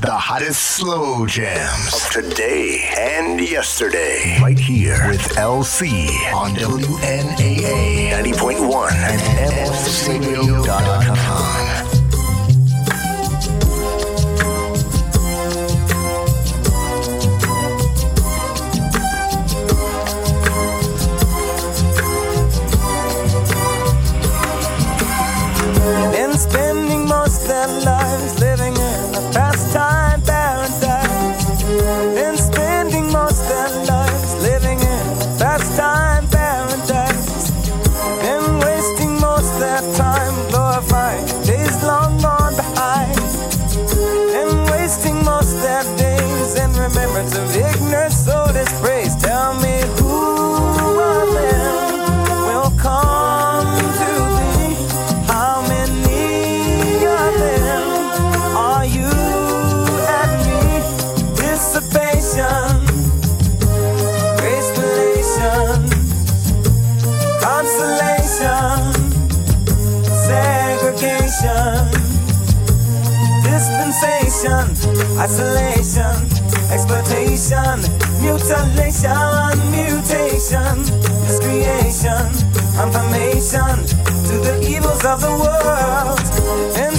The hottest slow jams of today and yesterday. Right here with LC on WNAA 90.1 and MFCRadio.com. isolation, exploitation, mutilation, mutation, miscreation, confirmation to the evils of the world, and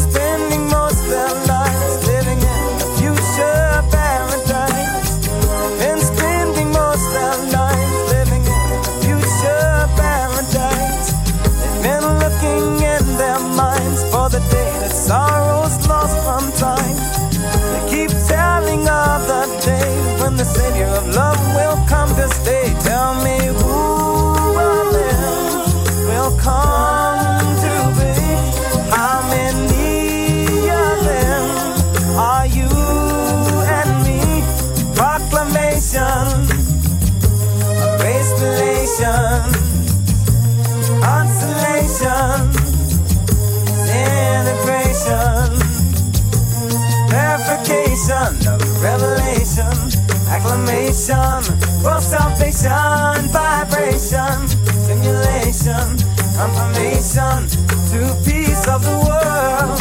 the Savior of love will come to stay. Tell me who of them will come to be? How many of them are you and me? Proclamation, grace relation, consolation, integration, acclamation, world salvation, vibration, stimulation, confirmation to peace of the world.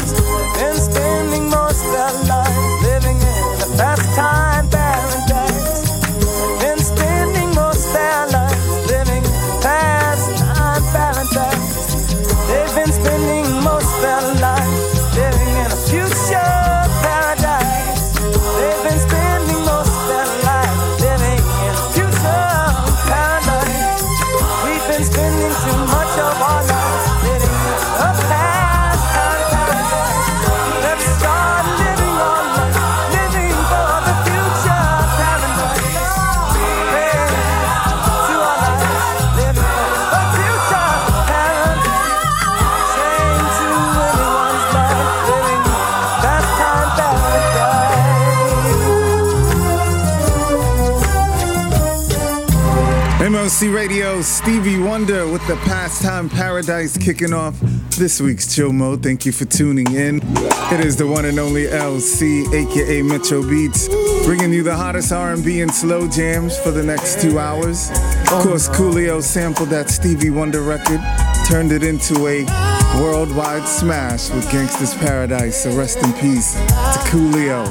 Stevie Wonder with the Pastime Paradise kicking off this week's chill mode. Thank you for tuning in. It is the one and only LC, aka Metro Beats, bringing you the hottest R&B and slow jams for the next two hours. Of course, Coolio sampled that Stevie Wonder record, turned it into a worldwide smash with Gangsta's Paradise. So rest in peace to Coolio.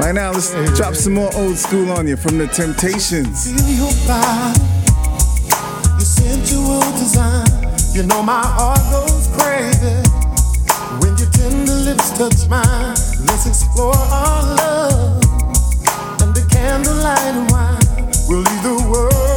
Right now, let's drop some more old school on you from the Temptations You know my heart goes crazy when your tender lips touch mine. Let's explore our love under candlelight and wine. We'll leave the world.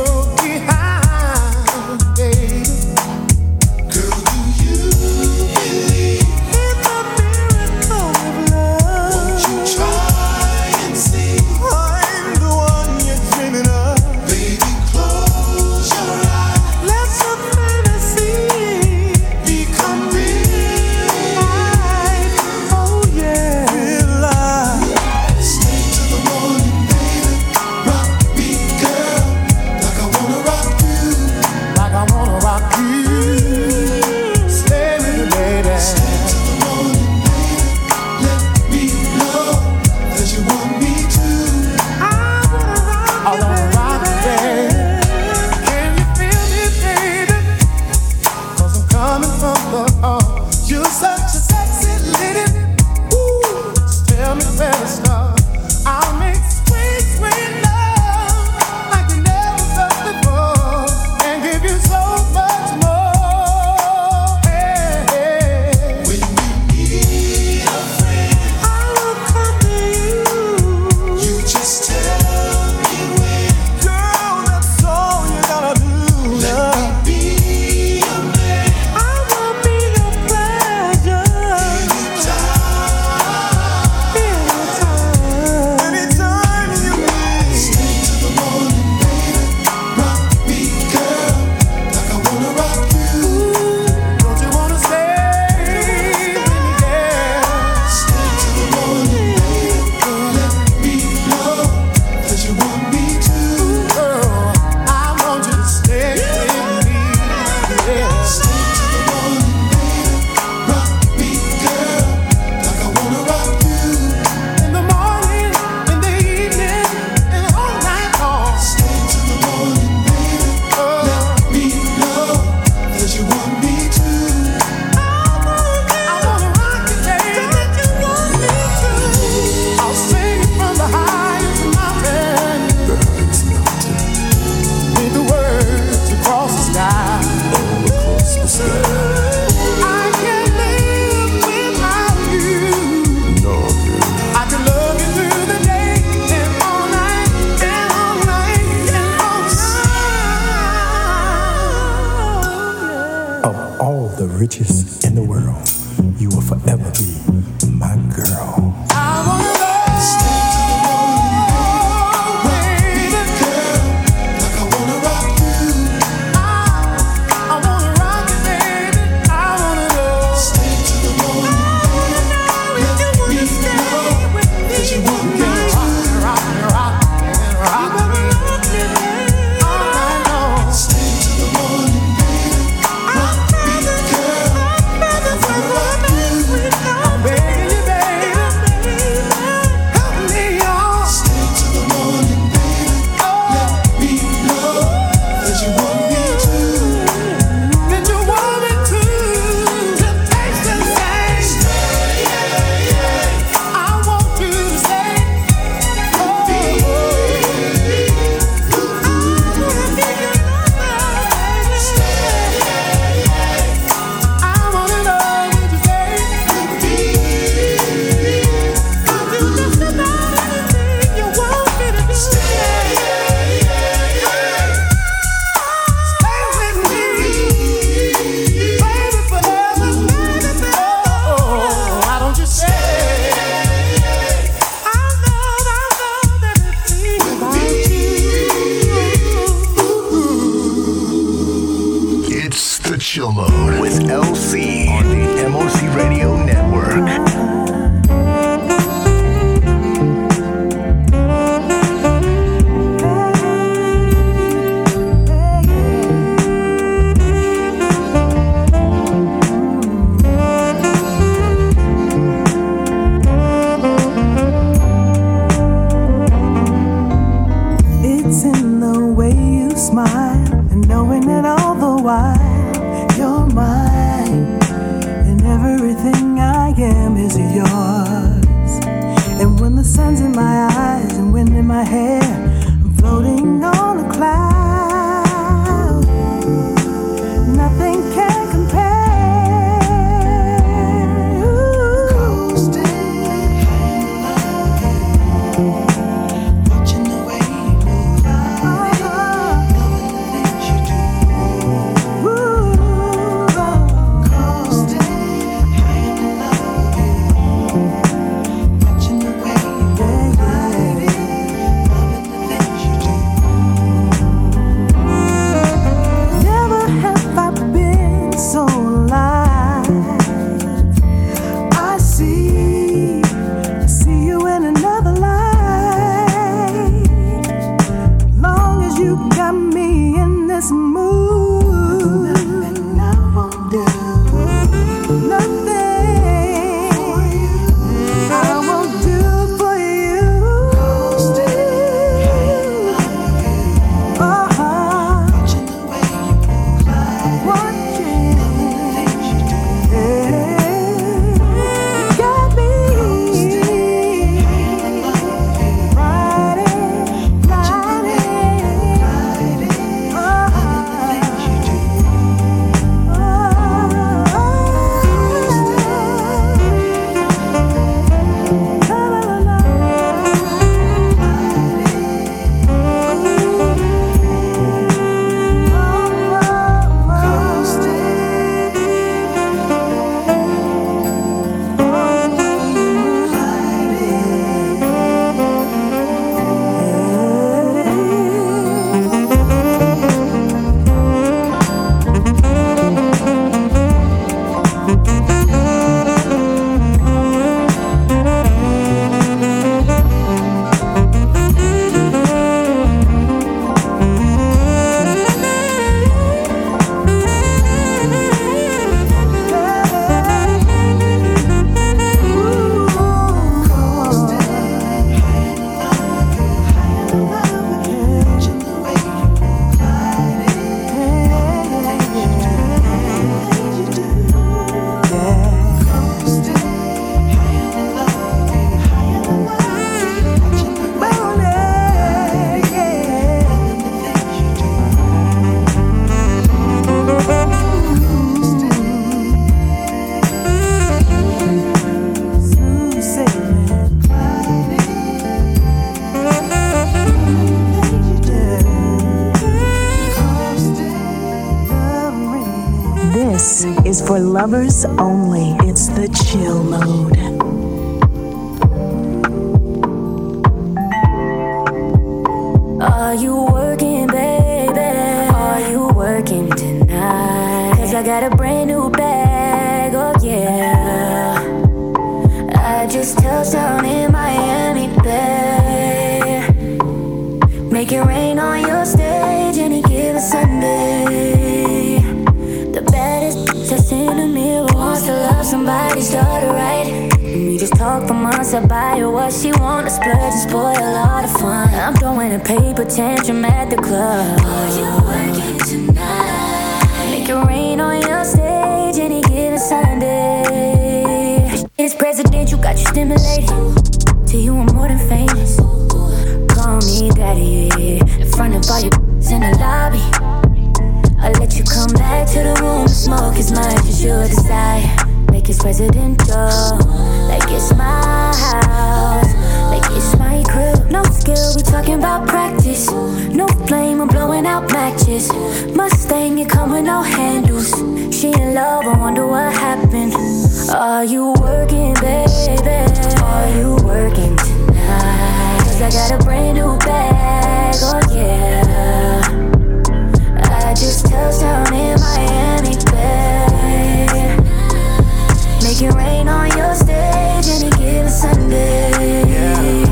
She want, to splurge and spoil a lot of fun. I'm throwing a paper tantrum at the club. Are you working tonight? Make it rain on your stage any given Sunday. It's presidential, got you stimulated. To you I'm more than famous. Call me daddy in front of all your in the lobby. I'll let you come back to the room, smoke as much as you desire. Make it presidential, like it's my house, like it's my crib. No skill, we talking about practice. No flame, I'm blowing out matches. Mustang, you come with no handles. She in love, I wonder what happened. Are you working, baby? Are you working tonight? Cause I got a brand new bag, oh yeah. I just touched down in Miami, Make it rain on your stage any given Sunday.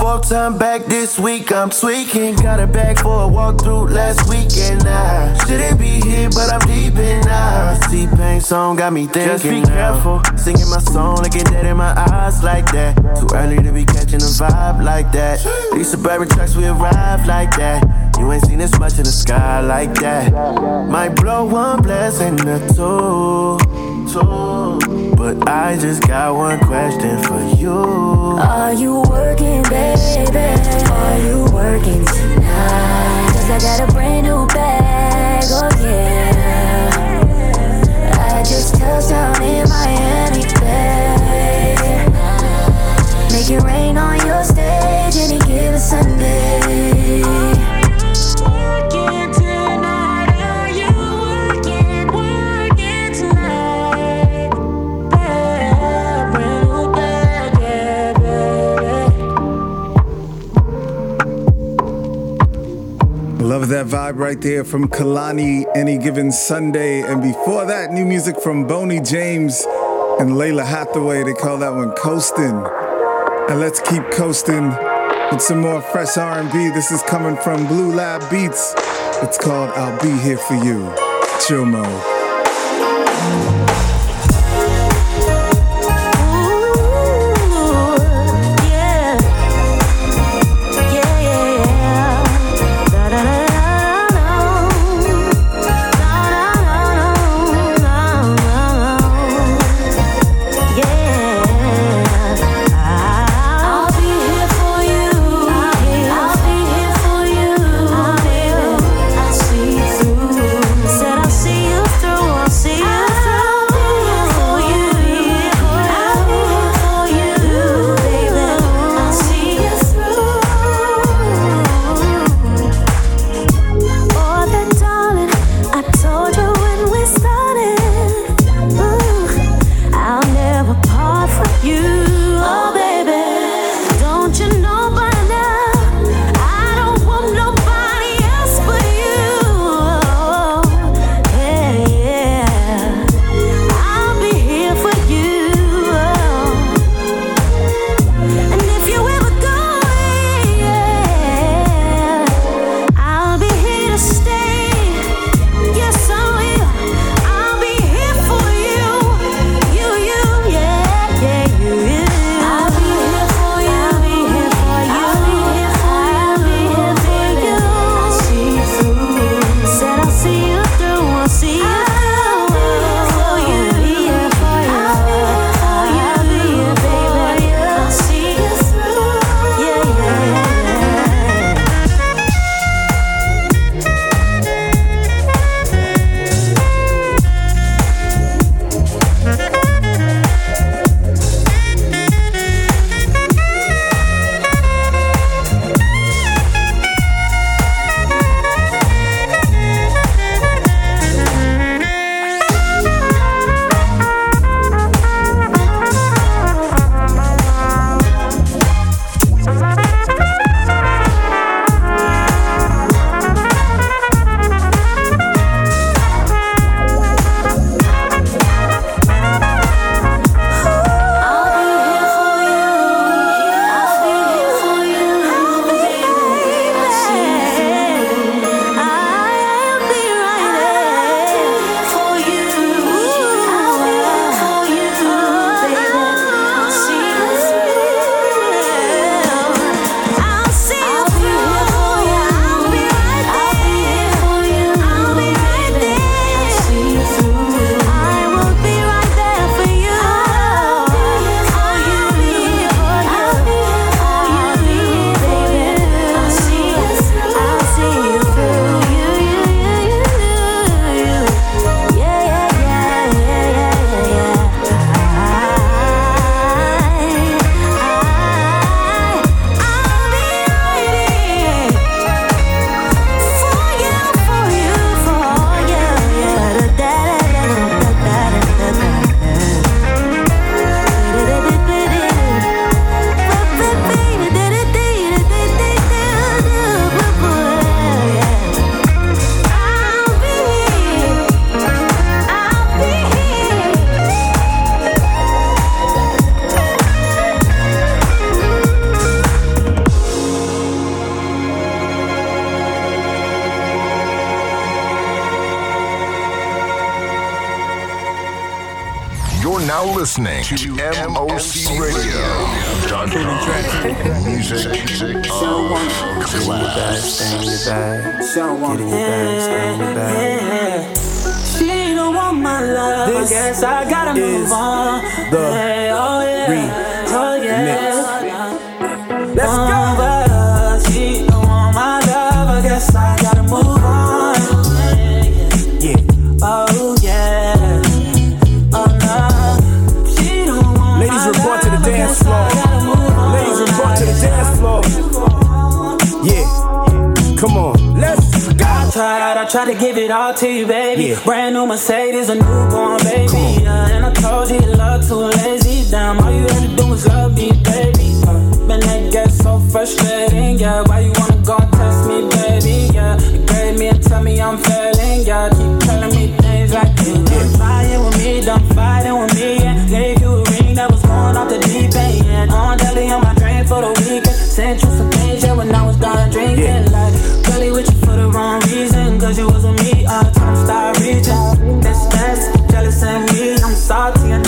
Four time back this week, I'm tweaking. Got a bag for a walkthrough last weekend. I shouldn't be here, but I'm deep in now. T-Pain song got me thinking. Just be careful, singing my song, looking dead in my eyes like that. Too early to be catching a vibe like that. These suburban trucks, we arrive like that. You ain't seen this much in the sky like that. Might blow one blessing or two, two. But I just got one question for you. Are you working, baby? Are you working tonight? Cause I got a brand new bag, oh yeah. I just touched down in Miami, babe. Make it rain on your stage any given Sunday. Love that vibe right there from Kalani any given Sunday. And before that, new music from Boney James and Lalah Hathaway. They call that one Coastin'. And let's keep coasting with some more fresh R&B. This is coming from Blue Lab Beats. It's called I'll Be Here For You. Chill mode. Now listening to MOC Radio. John Music, music, Get in your bag, stay in your bag. Get in your bag, stay in your bag. She don't want my love. This I guess I gotta is move on. the Hey, oh yeah. Oh tried to give it all to you, baby. Yeah. Brand new Mercedes, a newborn baby. Yeah, and I told you you love too lazy. Damn, all you had to do was love me, baby. Uh, man, that gets so frustrating. Yeah, why you wanna go and test me, baby? Yeah, you grade me and tell me I'm failing. Yeah, keep telling me things like you done fighting with me, done fighting with me. Yeah, gave you a ring that was going off the deep end. Yeah, on daily on my drain for the weekend. Sent you some things, yeah, when I was done drinking. Yeah. That's that's jealous of me. I'm salty, I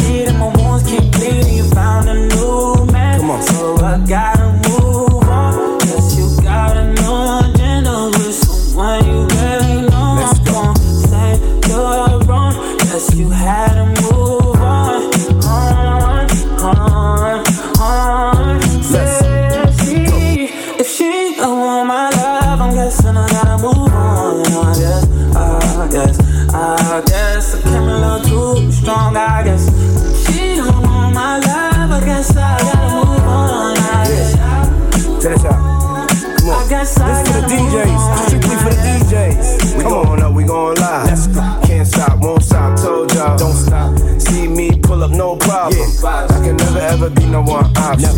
ever be no one option.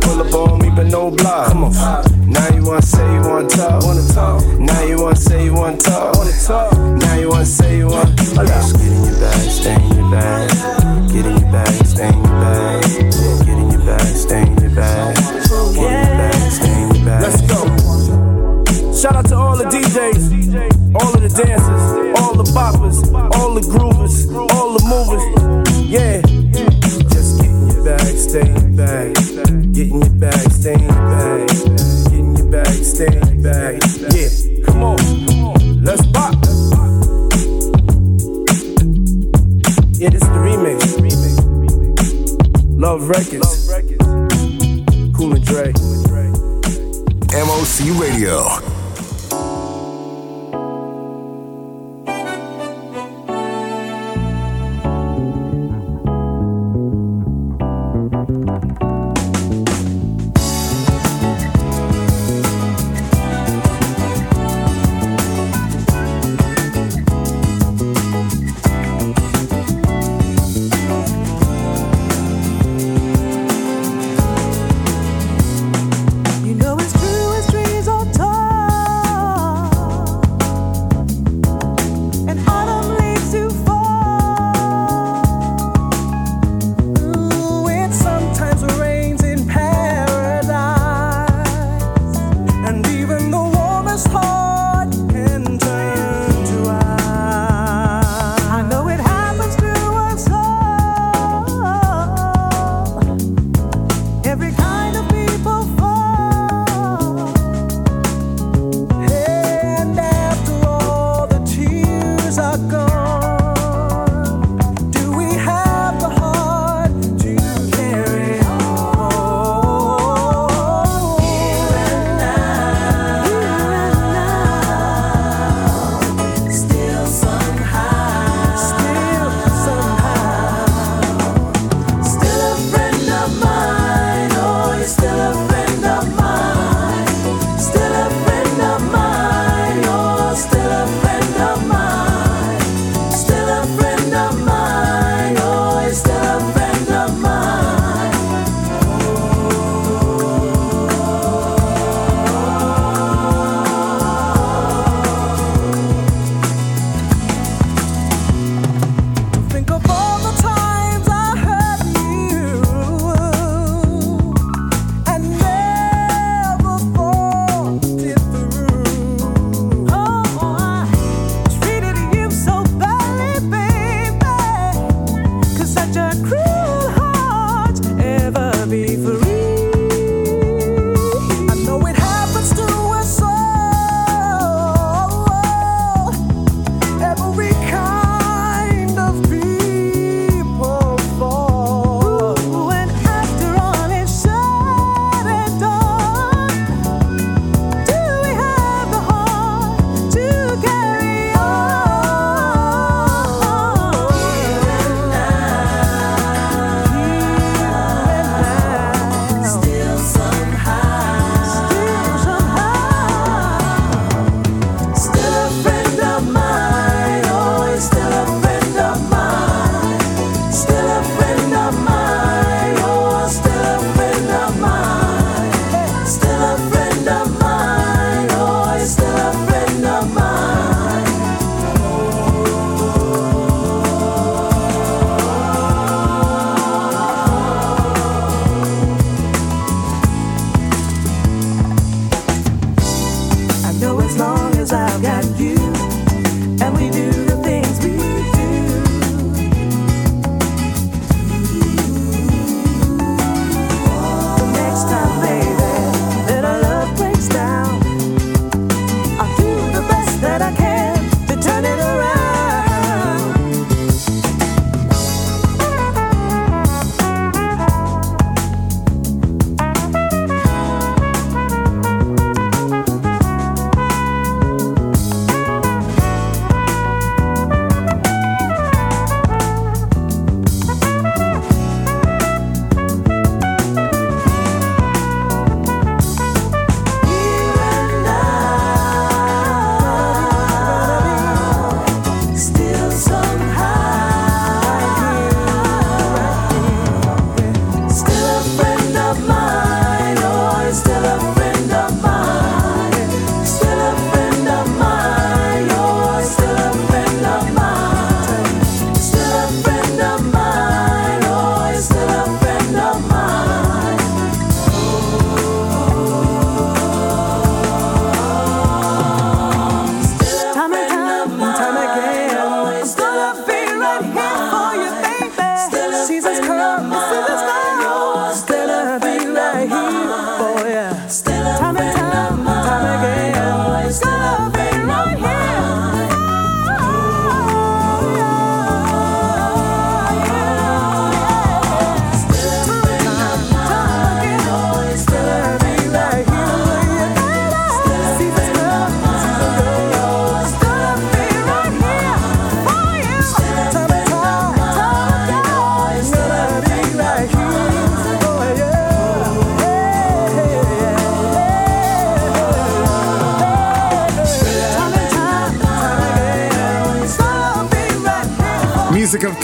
Pull up on me, but no block. Come on. Now you wanna say you wanna talk. Wanna talk? Now you wanna say you wanna talk. Wanna talk? Now you wanna say you want. Just get in your bag, stay in your bag. Bag. Get in your bag, stay in your bag. Get in your bag, stay in your bag. Yeah. Come on. Let's bop. Yeah, this is the remix. Love Records.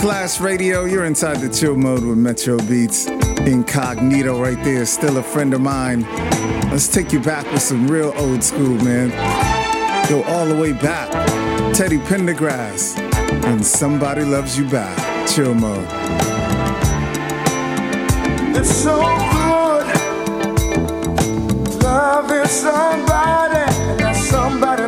Clash Radio. You're inside the chill mode with Metro Beats. Incognito right there, still a friend of mine. Let's take you back with some real old school, man. Go all the way back. Teddy Pendergrass and Somebody Loves You Back. Chill mode. It's so good loving somebody, somebody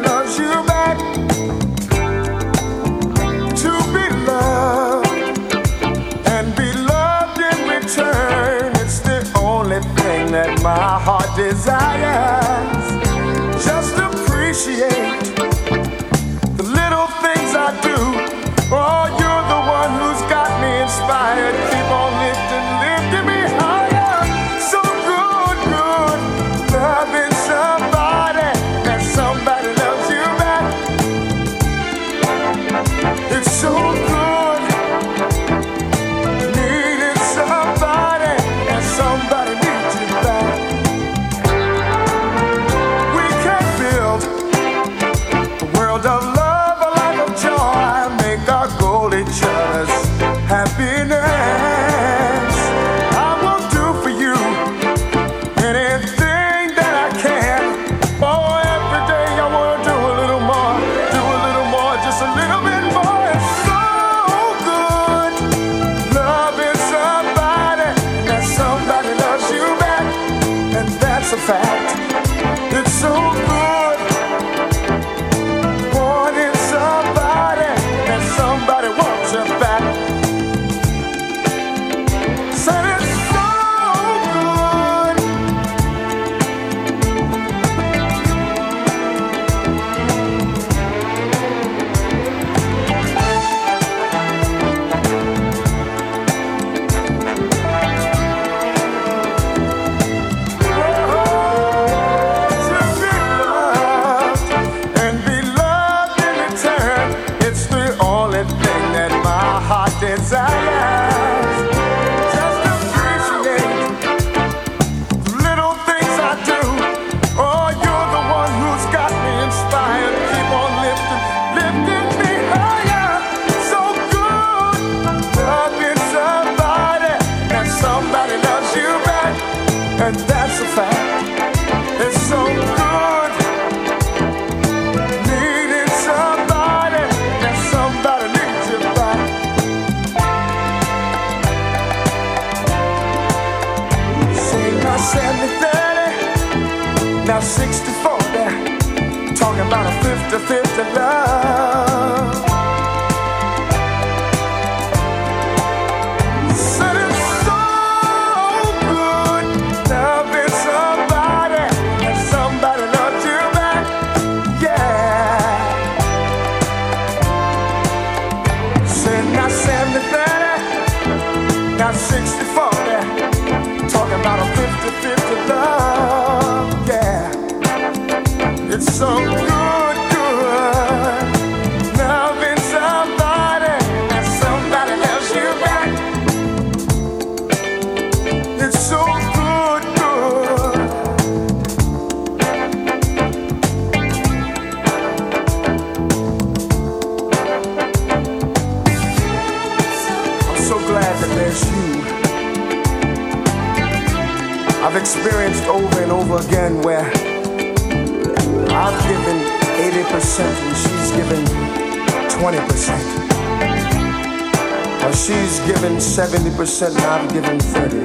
70% and I've given 30.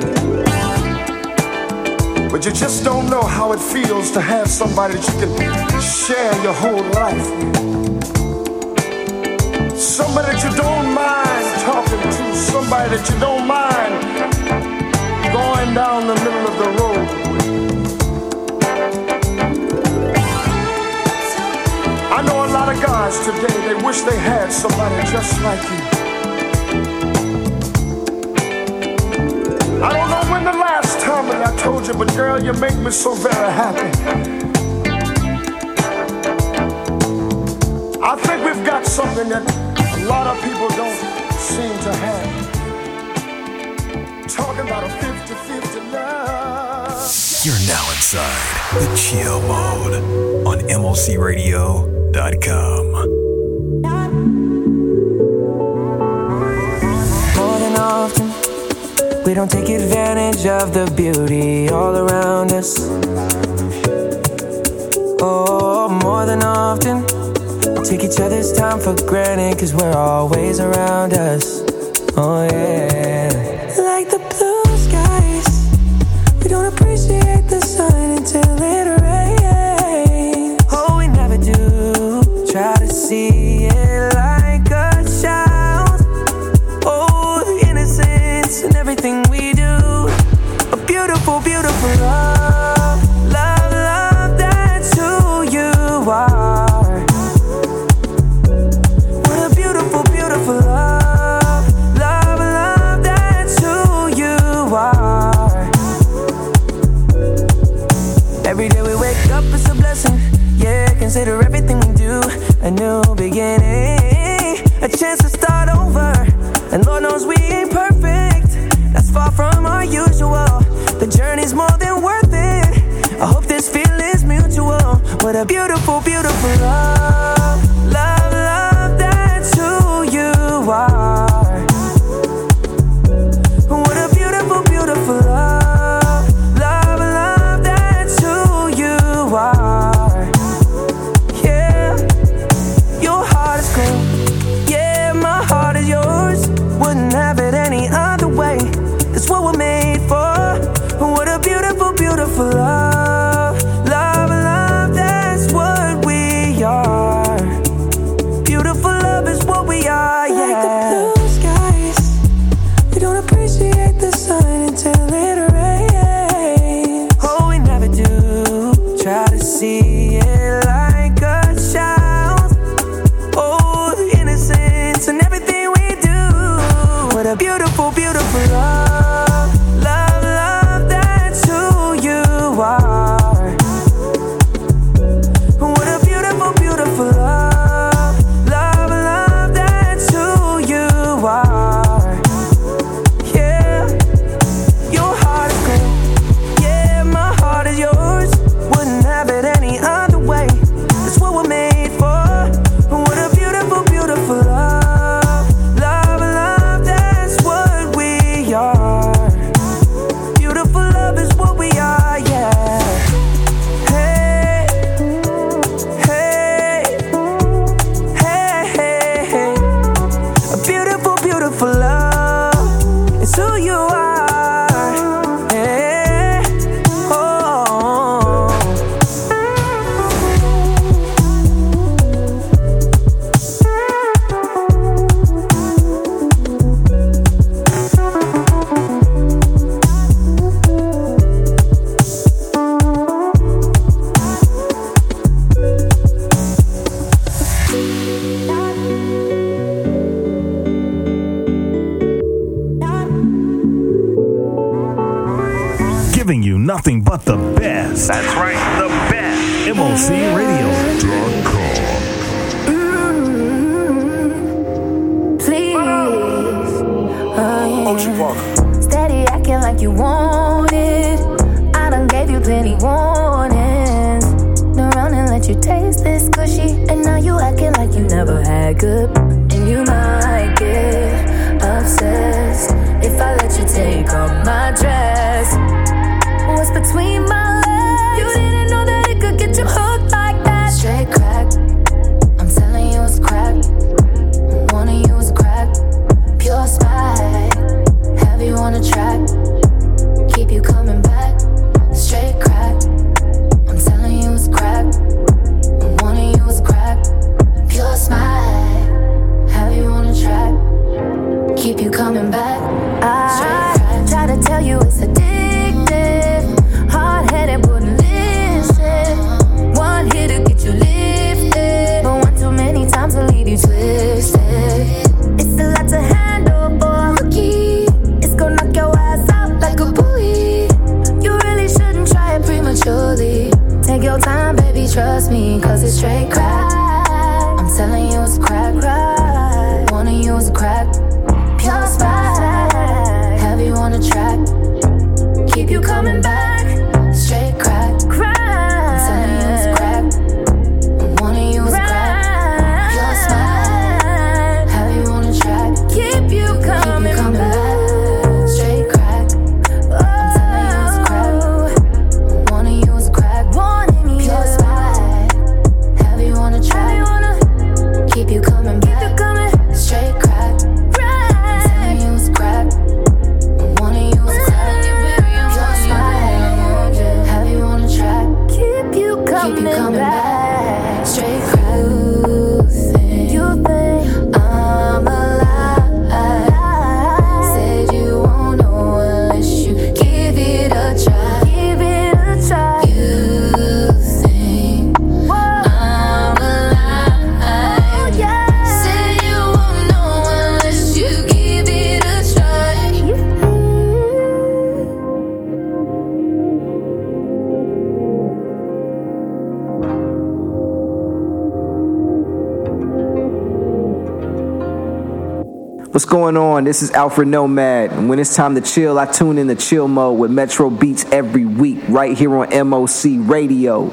But you just don't know how it feels to have somebody that you can share your whole life with. Somebody that you don't mind talking to, somebody that you don't mind going down the middle of the road. I know a lot of guys today, they wish they had somebody just like you. I told you, but girl, you make me so very happy. I think we've got something that a lot of people don't seem to have. Talking about a 50 50 love. You're now inside the chill mode on MOCRadio.com. We don't take advantage of the beauty all around us. Oh, more than often, take each other's time for granted, cause we're always around us. Oh, yeah. Going on? This is Alfred Nomad. And when it's time to chill, I tune in to chill mode with Metro Beats every week, right here on MOC Radio.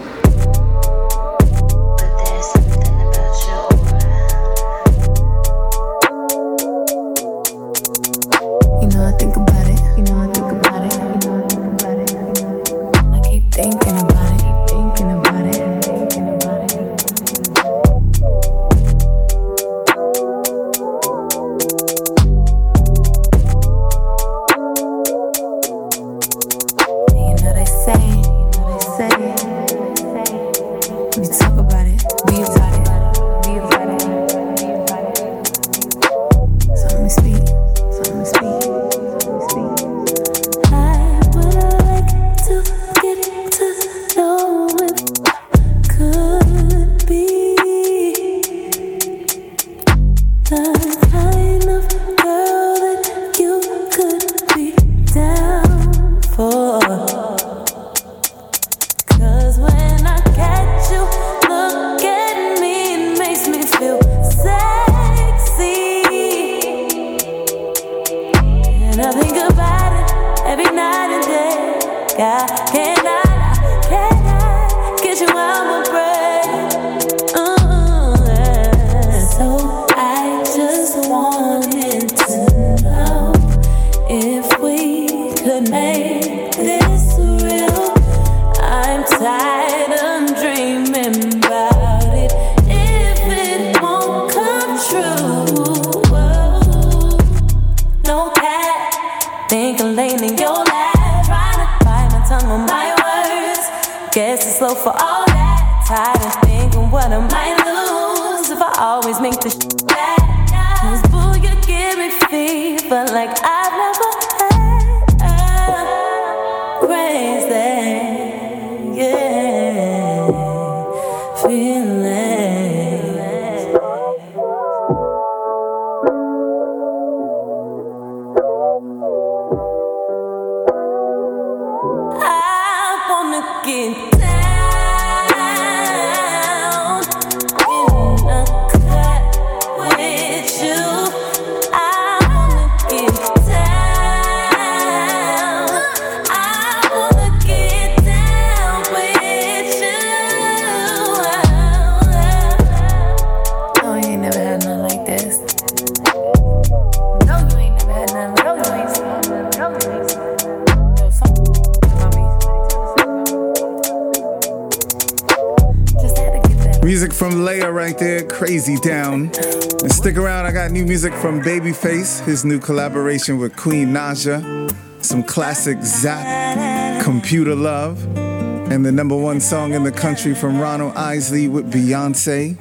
Right there, Crazy Down. And stick around, I got new music from Babyface, his new collaboration with Queen Naija, some classic Zap, Computer Love, and the number one song in the country from Ronald Isley with Beyonce,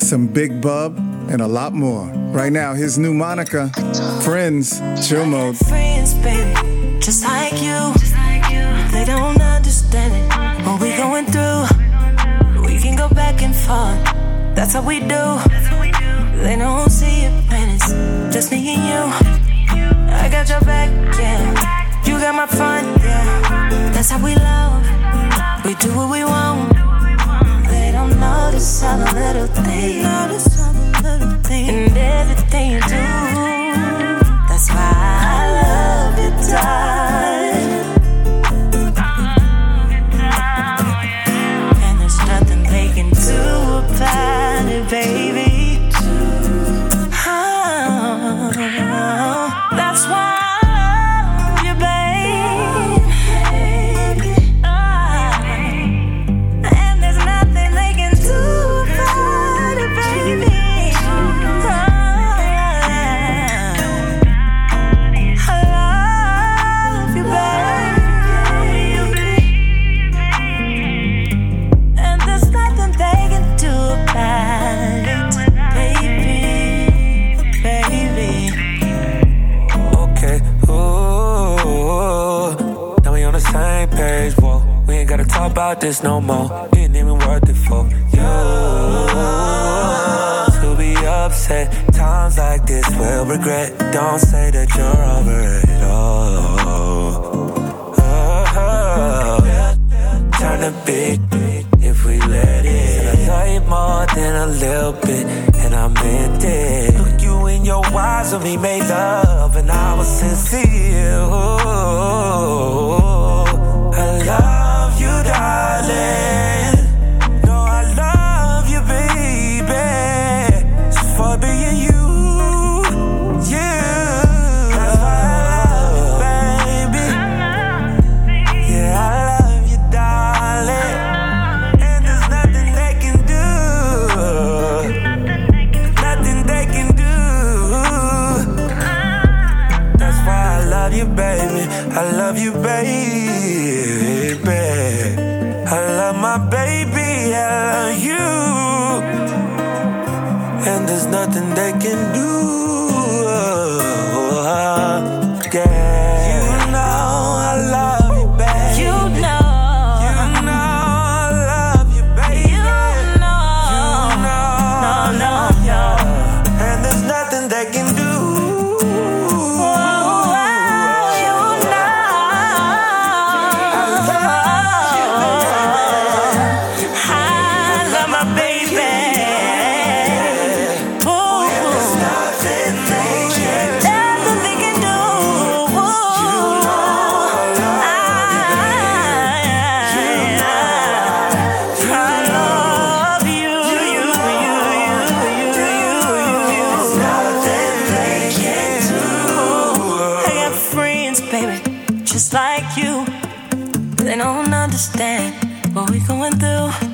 some Big Bub, and a lot more. Right now, his new Monica, Friends, Chill Mode. friends, baby, just like you. They don't understand it. What we going through, we can go back and forth. That's how we do. They don't see it when it's just me and you. I got your back, yeah. You got my front, yeah. That's how we love. We do what we want. They don't notice all the little things. And everything you do. That's why I love you, darling. about this no more. It ain't even worth it for you to be upset. Times like this will regret. Don't say that you're over it all. Oh. oh. Turn to big if we let it. And I love you more than a little bit, and I meant it. Look you in your eyes when we made love, and I was sincere. Ooh, I love you, darling. just like you. They don't understand what we're going through.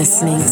listening.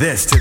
Old school.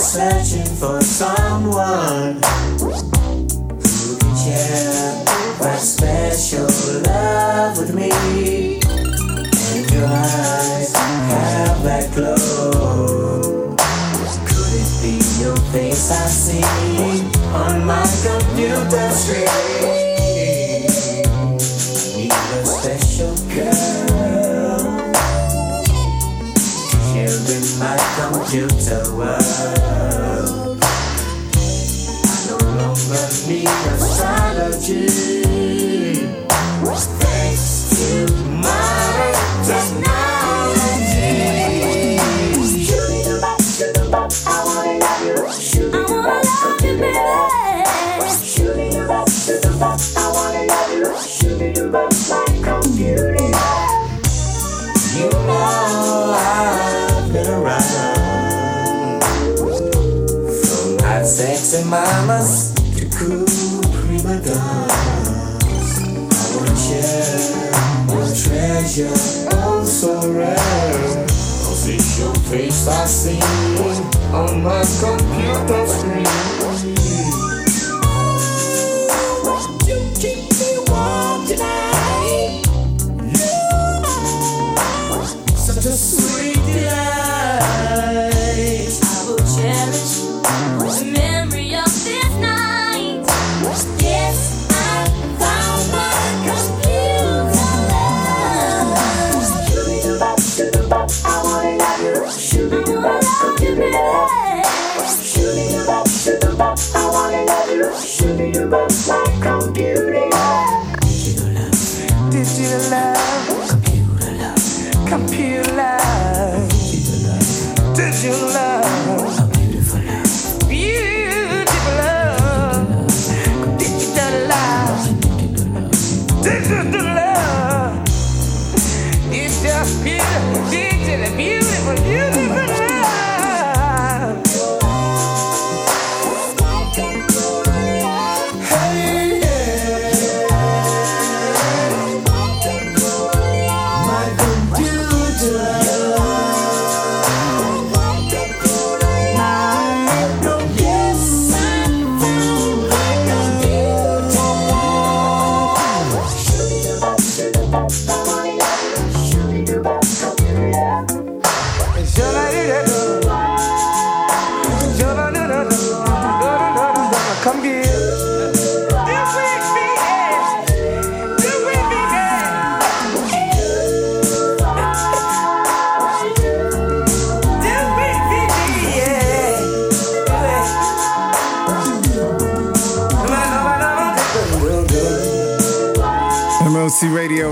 Searching for someone who can share that special love with me. And your eyes have that glow. Could it be your face I see on my computer screen? Need astrology. Thanks to modern technology. I wanna love you. I wanna love you. Shoot it back, my computer. You know I've been around From hot sexy mamas cool prima donnas wanna share your treasure, oh so rare your face I see on my computer screen You keep me warm tonight sweet you.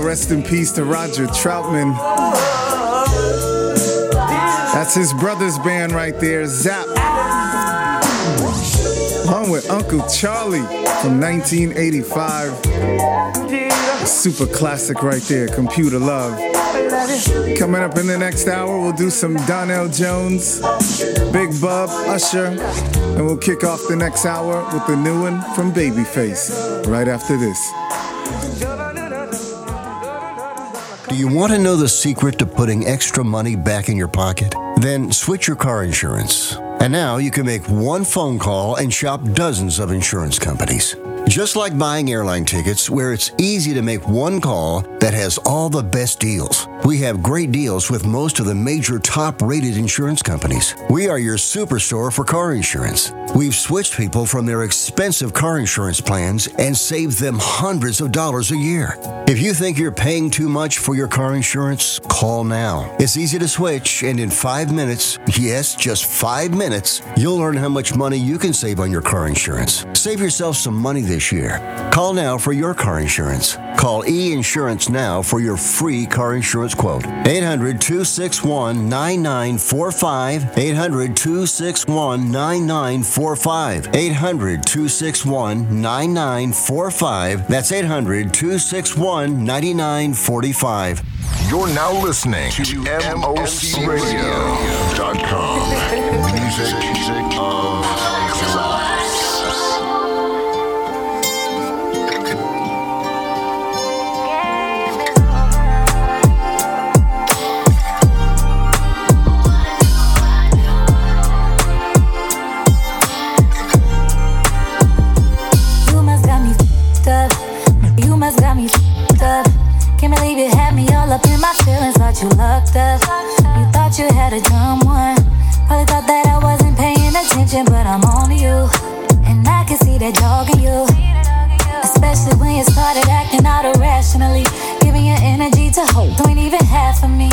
Rest in peace to Roger Troutman. That's his brother's band right there, Zap. Along with Uncle Charlie from 1985. Super classic right there, Computer Love. Coming up in the next hour, we'll do some Donell Jones, Big Bub, Usher, and we'll kick off the next hour with the new one from Babyface right after this. Do you want to know the secret to putting extra money back in your pocket? Then switch your car insurance. And now you can make one phone call and shop dozens of insurance companies. Just like buying airline tickets, where it's easy to make one call that has all the best deals. We have great deals with most of the major top rated insurance companies. We are your superstore for car insurance. We've switched people from their expensive car insurance plans and saved them hundreds of dollars a year. If you think you're paying too much for your car insurance, call now. It's easy to switch, and in five minutes, yes, just five minutes, you'll learn how much money you can save on your car insurance. Save yourself some money this year. Call now for your car insurance. Call E Insurance now for your free car insurance quote. 800 261 9945. 800 261 9945. 800 261 9945. That's 800 261 9945. You're now listening to MOCRadio.com. Music of all up in my feelings, thought you looked up. You thought you had a dumb one. Probably thought that I wasn't paying attention, but I'm on you. And I can see that dog in you. Especially when you started acting out irrationally. Giving your energy to hope, you ain't even half of me.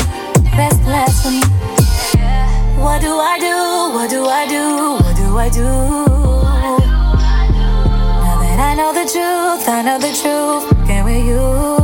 Best left for me. What do I do? What do I do? What do I do? Now that I know the truth, I know the truth. Can we you?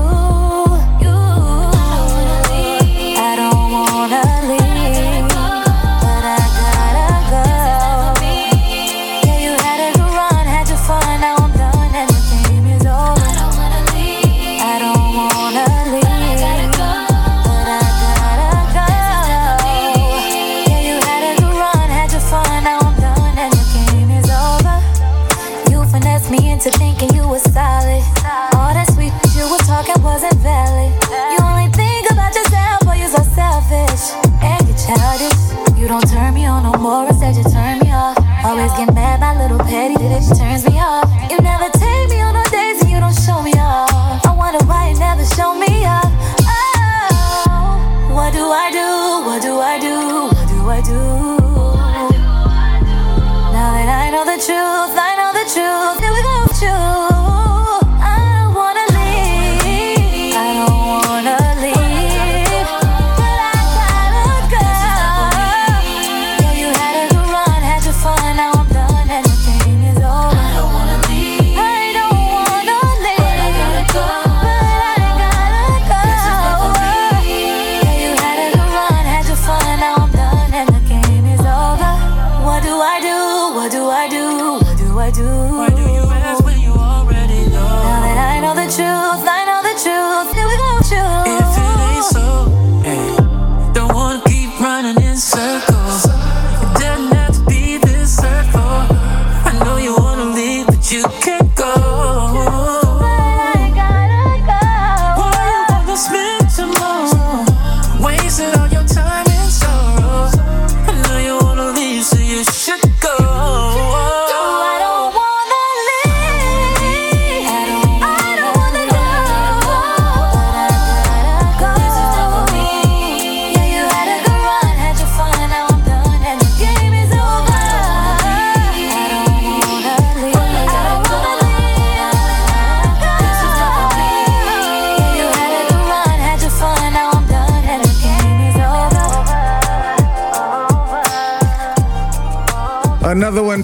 Little petty bitch turns me off. You never take me on no dates and you don't show me off. I wonder why you never show me up. Oh, what do I do? What do I do? What do I do? Now that I know the truth, I know the truth. Here we go with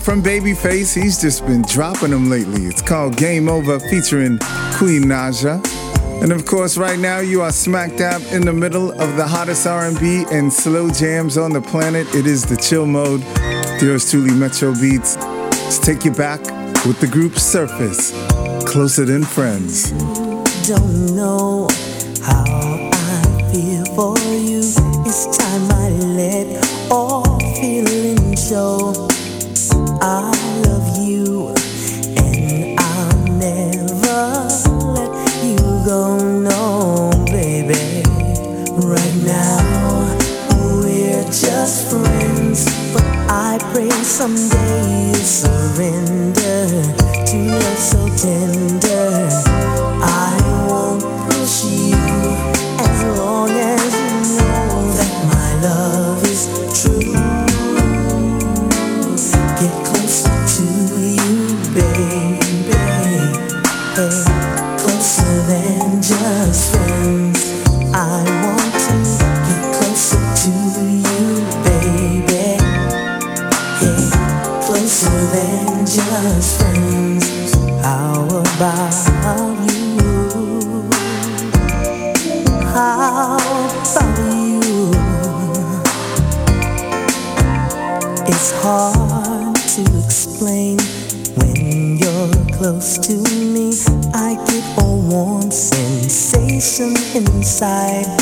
from Babyface. He's just been dropping them lately. It's called Game Over featuring Queen Naija. And of course, right now you are smack dab in the middle of the hottest R&B and slow jams on the planet. It is the chill mode. Yours truly, Metro Beats. Let's take you back with the group Surface. Closer than friends. don't know how I feel for you. It's time I let all feeling show. Someday you surrender inside.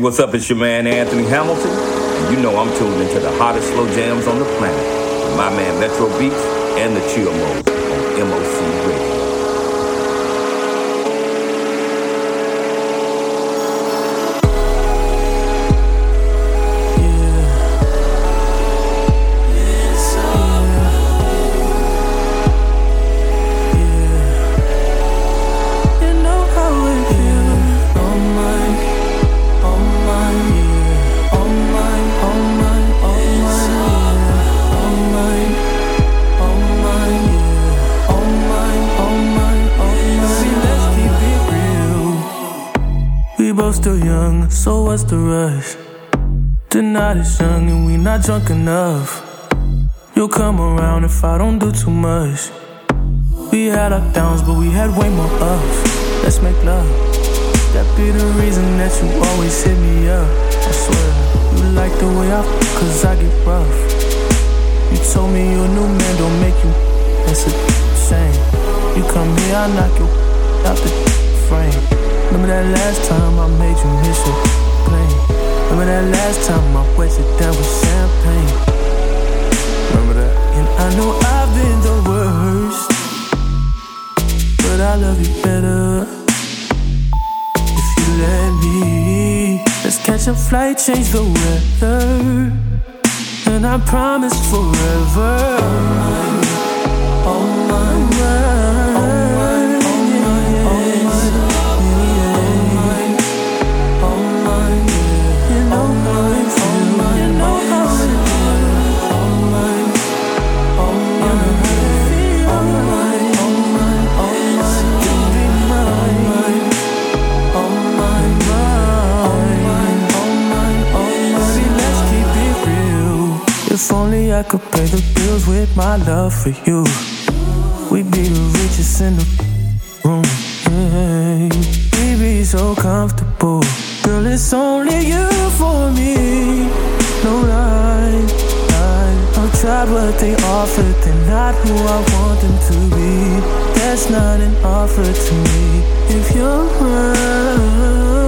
what's up? It's your man Anthony Hamilton, and you know I'm tuned into the hottest slow jams on the planet my man Metro Beats and the Chill Mode. Drunk enough. You'll come around if I don't do too much. We had our downs, but we had way more ups. Let's make love. That be the reason that you always hit me up. I swear, you like the way I f- cause I get rough. You told me your new man don't make you. That's a shame. You come here, I knock you out the frame. Remember that last time I made you miss your plane? Remember that last time I wet you down with champagne? Remember that? And I know I've been the worst, but I love you better if you let me. Let's catch a flight, change the weather, and I promise forever. Oh my, oh my, If only I could pay the bills with my love for you. We'd be the richest in the room. We'd be so comfortable. Girl, it's only you for me. No lie, lie. I've tried what they offered. They're not who I want them to be. That's not an offer to me. If you're around,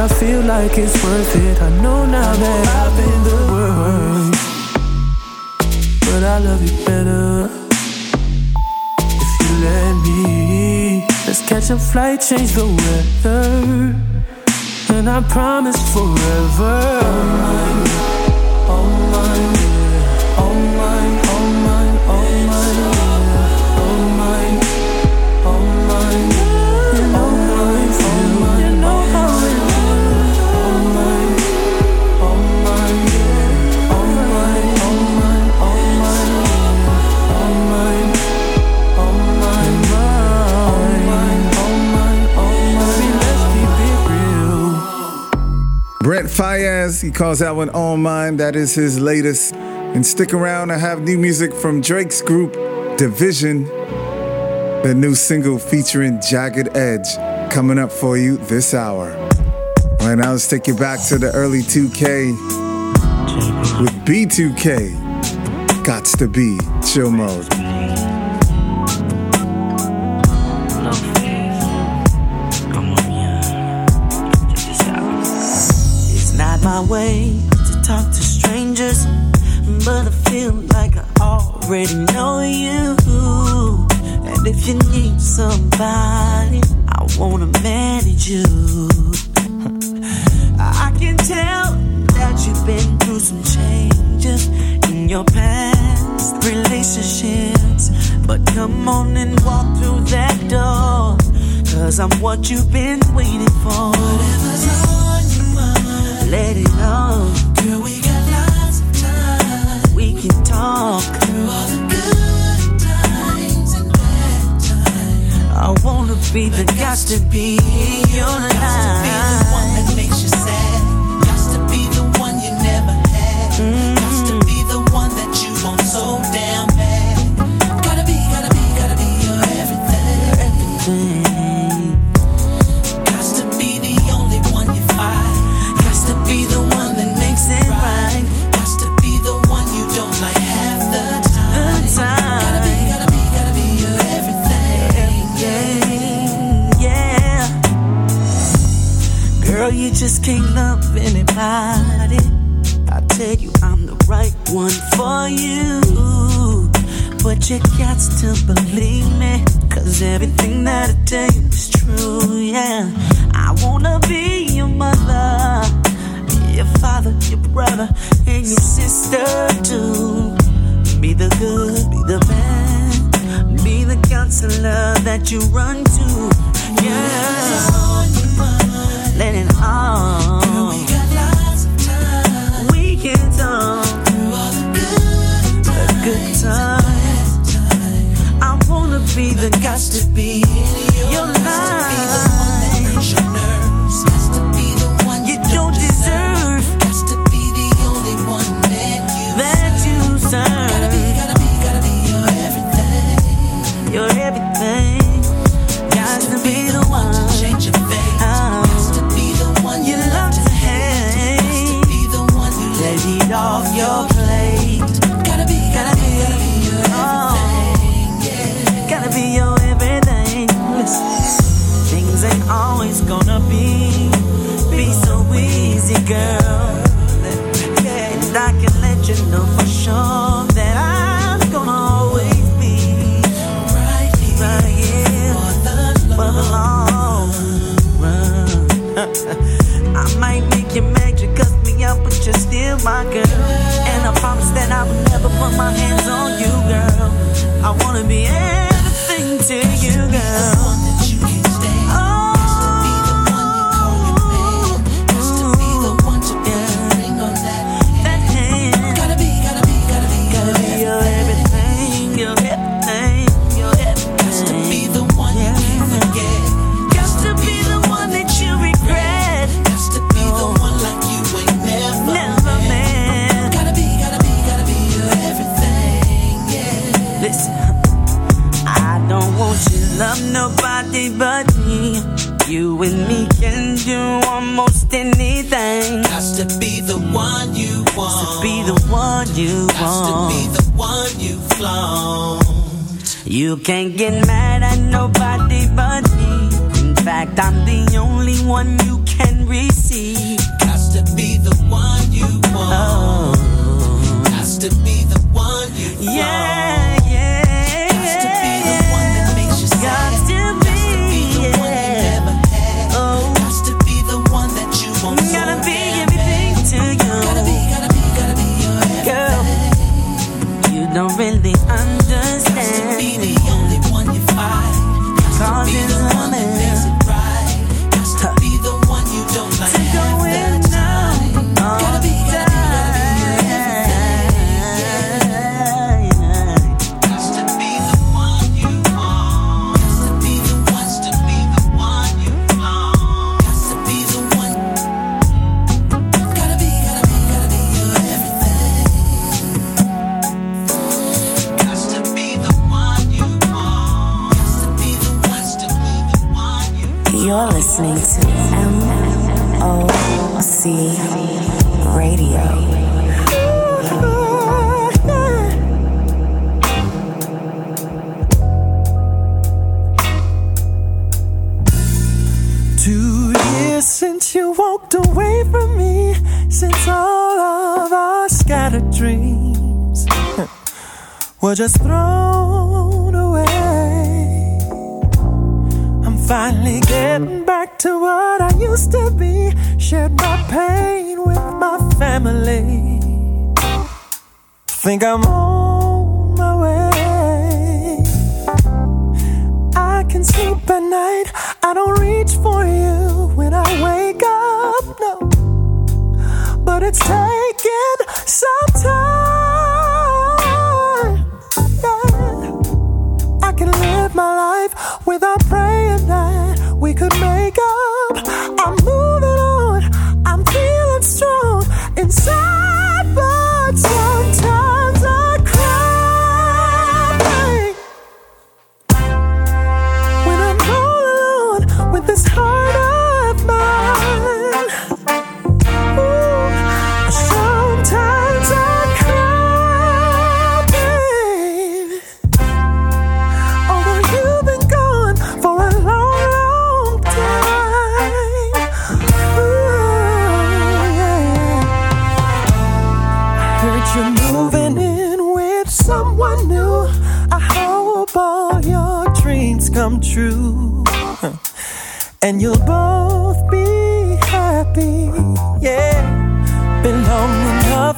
I feel like it's worth it. I know now that I've been the worst, but I love you better if you let me. Let's catch a flight, change the weather, and I promise forever. Oh my, yeah. He calls that one All Mine. That is his latest. And stick around, I have new music from Drake's group, Division. The new single featuring Jagged Edge coming up for you this hour. Right now, let's take you back to the early 2K with B2K. Gots to be chill mode. Way to talk to strangers, but I feel like I already know you. And if you need somebody, I wanna manage you. I can tell that you've been through some changes in your past relationships. But come on and walk through that door. Cause I'm what you've been waiting for. Let it out. Girl, we got lots of time. We can talk through all the good times and bad times. I wanna be the got to be in your life. To be the one that makes you just can't love anybody. I tell you, I'm the right one for you. But you got to believe me. Cause everything that I tell you is true, yeah. I wanna be your mother, your father, your brother, and your sister too. Be the good, be the bad, be the counselor that you run to, yeah letting on. Girl, we got lots of time. We can talk through all the good times. The good times. I wanna be the, the guy to be in your life. my girl. And I promise that I will never put my hands on you, girl. I wanna be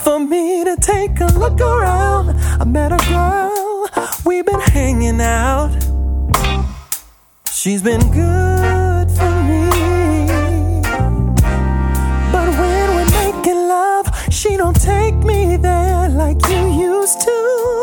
for me to take a look around. I met a girl, we've been hanging out. She's been good for me. But when we're making love, she don't take me there like you used to.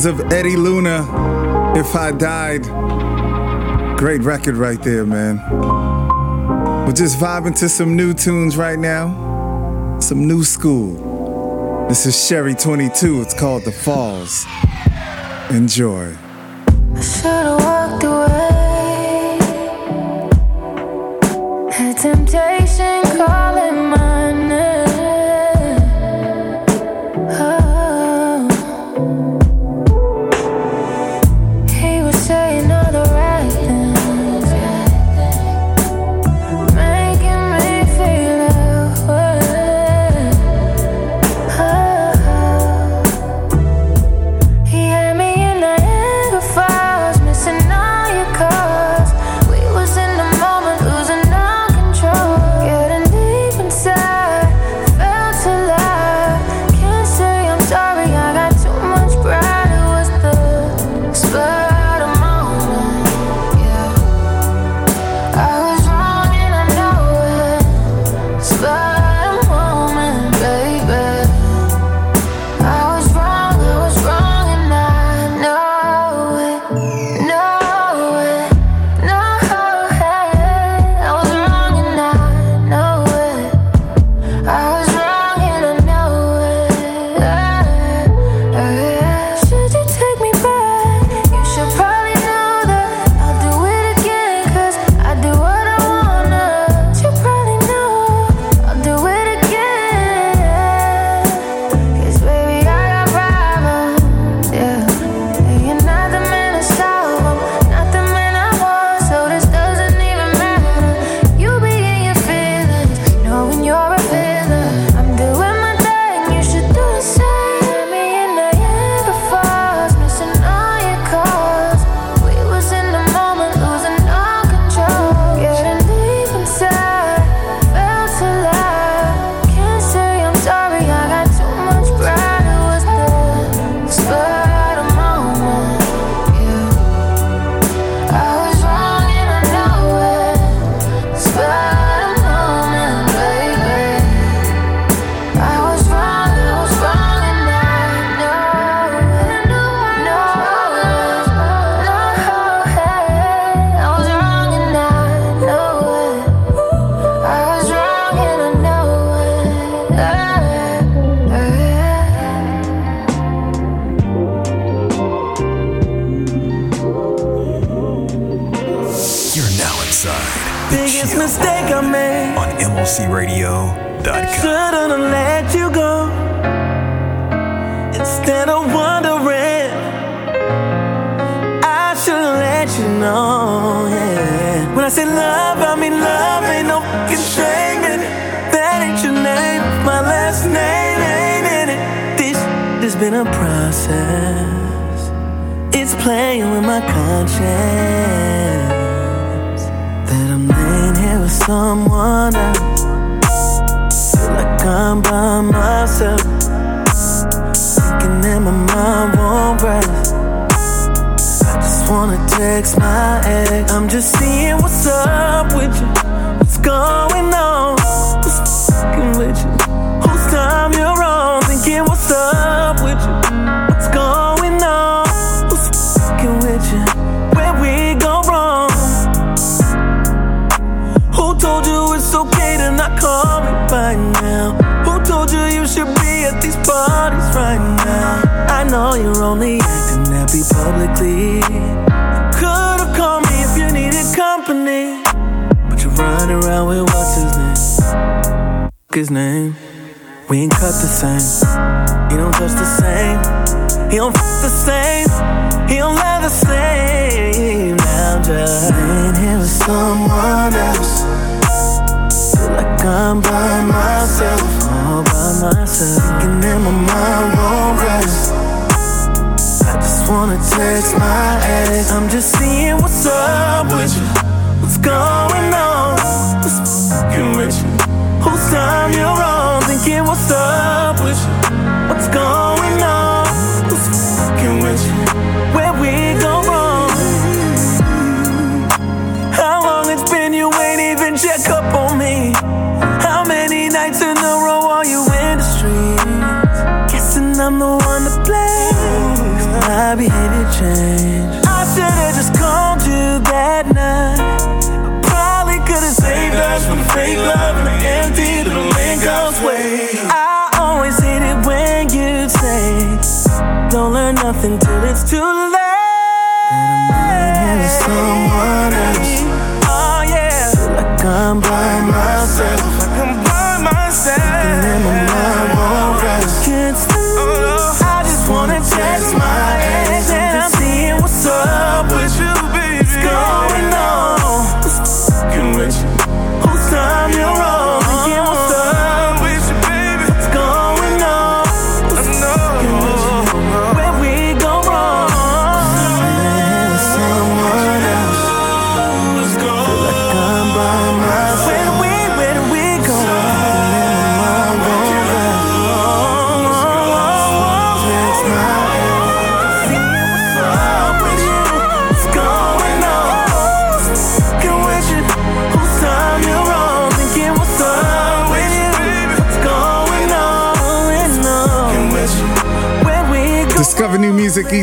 sounds of Eddie Luna, If I Died. Great record right there, man. We're just vibing to some new tunes right now, some new school. This is Sherry 22, it's called The Falls. Enjoy. I should've walked away. Had temptation called.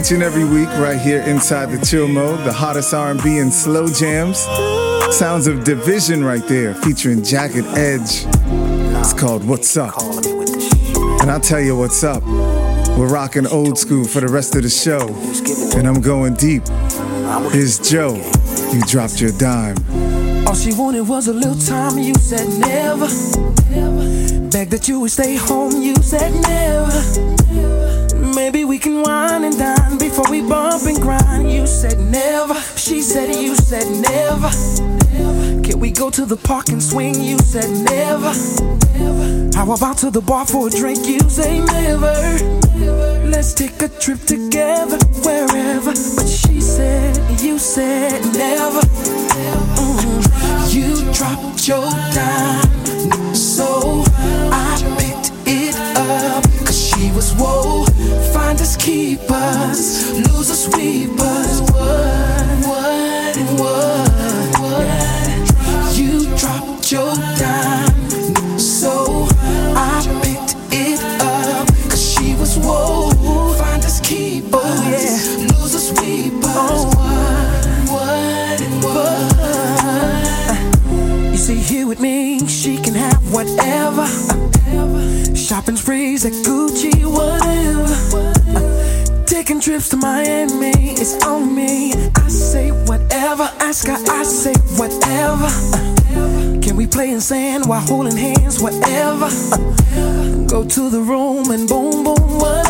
each and every week right here inside the chill mode, the hottest R&B and slow jams. Sounds of division right there, featuring Jagged Edge. It's called What's Up. And I'll tell you what's up. We're rocking old school for the rest of the show, and I'm going deep. Here's Joe. You dropped your dime. All she wanted was a little time. You said never. Begged that you would stay home. You said never maybe we can wine and dine before we bump and grind. You said never, she said you said never. Can we go to the park and swing? You said never. How about to the bar for a drink? You say never. Let's take a trip together wherever. But she said you said never. Mm-hmm. You dropped your dime, so I picked it up. Cause she was whoa finders keepers, losers weepers. What, what, what, what? You dropped your dime, so I picked it up. Cause she was whoa, finders keepers, oh, yeah. losers weepers. Oh, what, what, what? You see, here with me, she can have whatever. Shopping sprees at Gucci Taking trips to Miami, it's on me. I say whatever, ask her, I say whatever. Can we play in sand while holding hands? Whatever. Go to the room and boom, boom, whatever.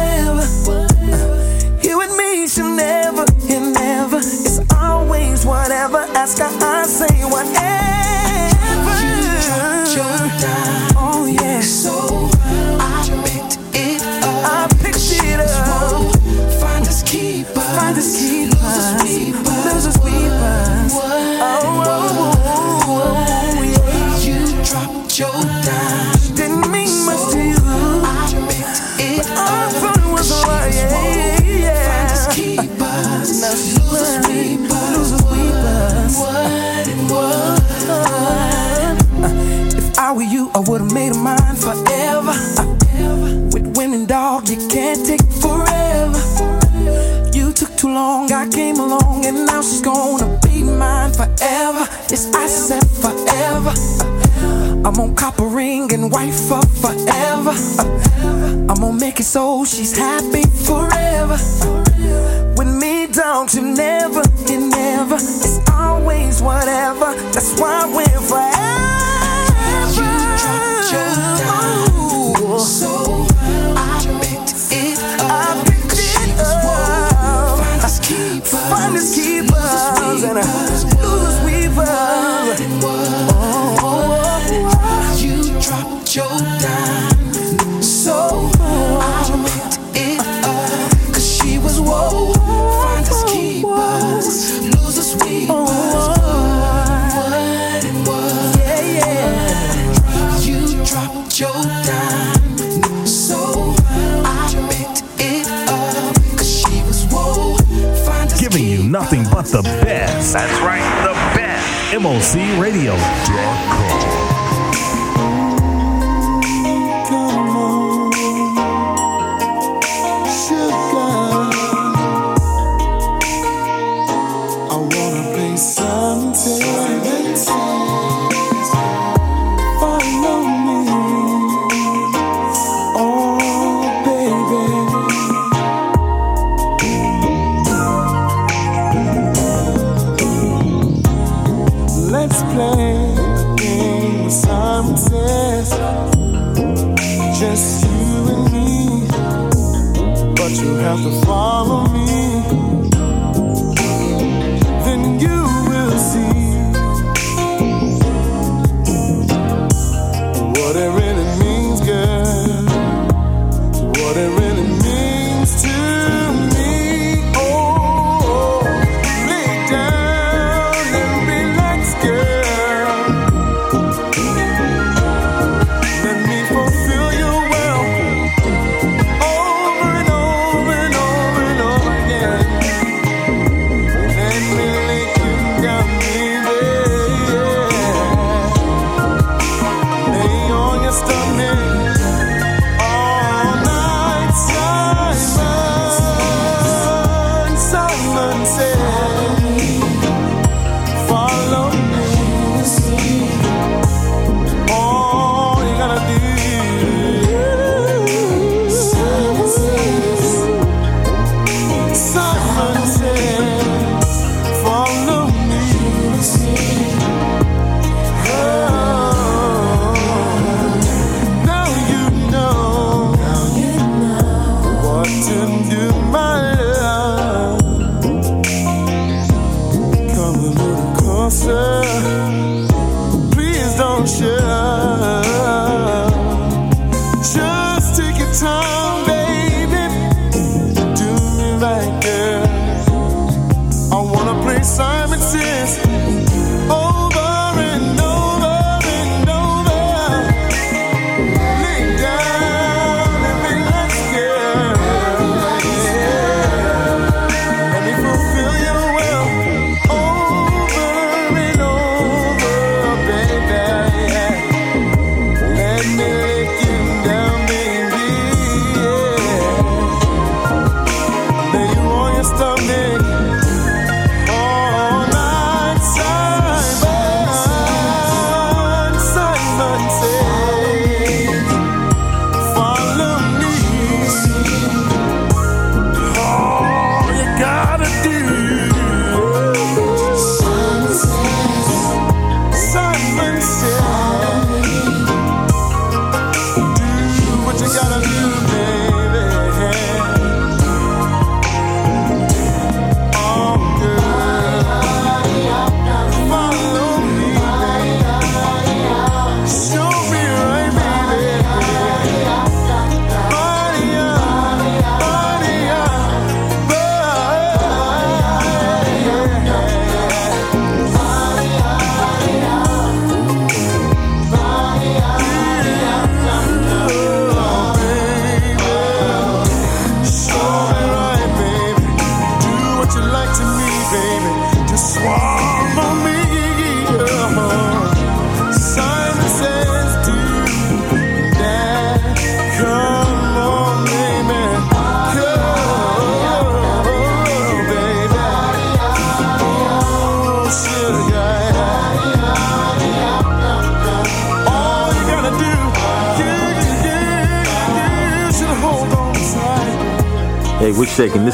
I'm on copper ring and wife up forever. I'm gonna make it so she's happy. That's right, the best MOC Radio.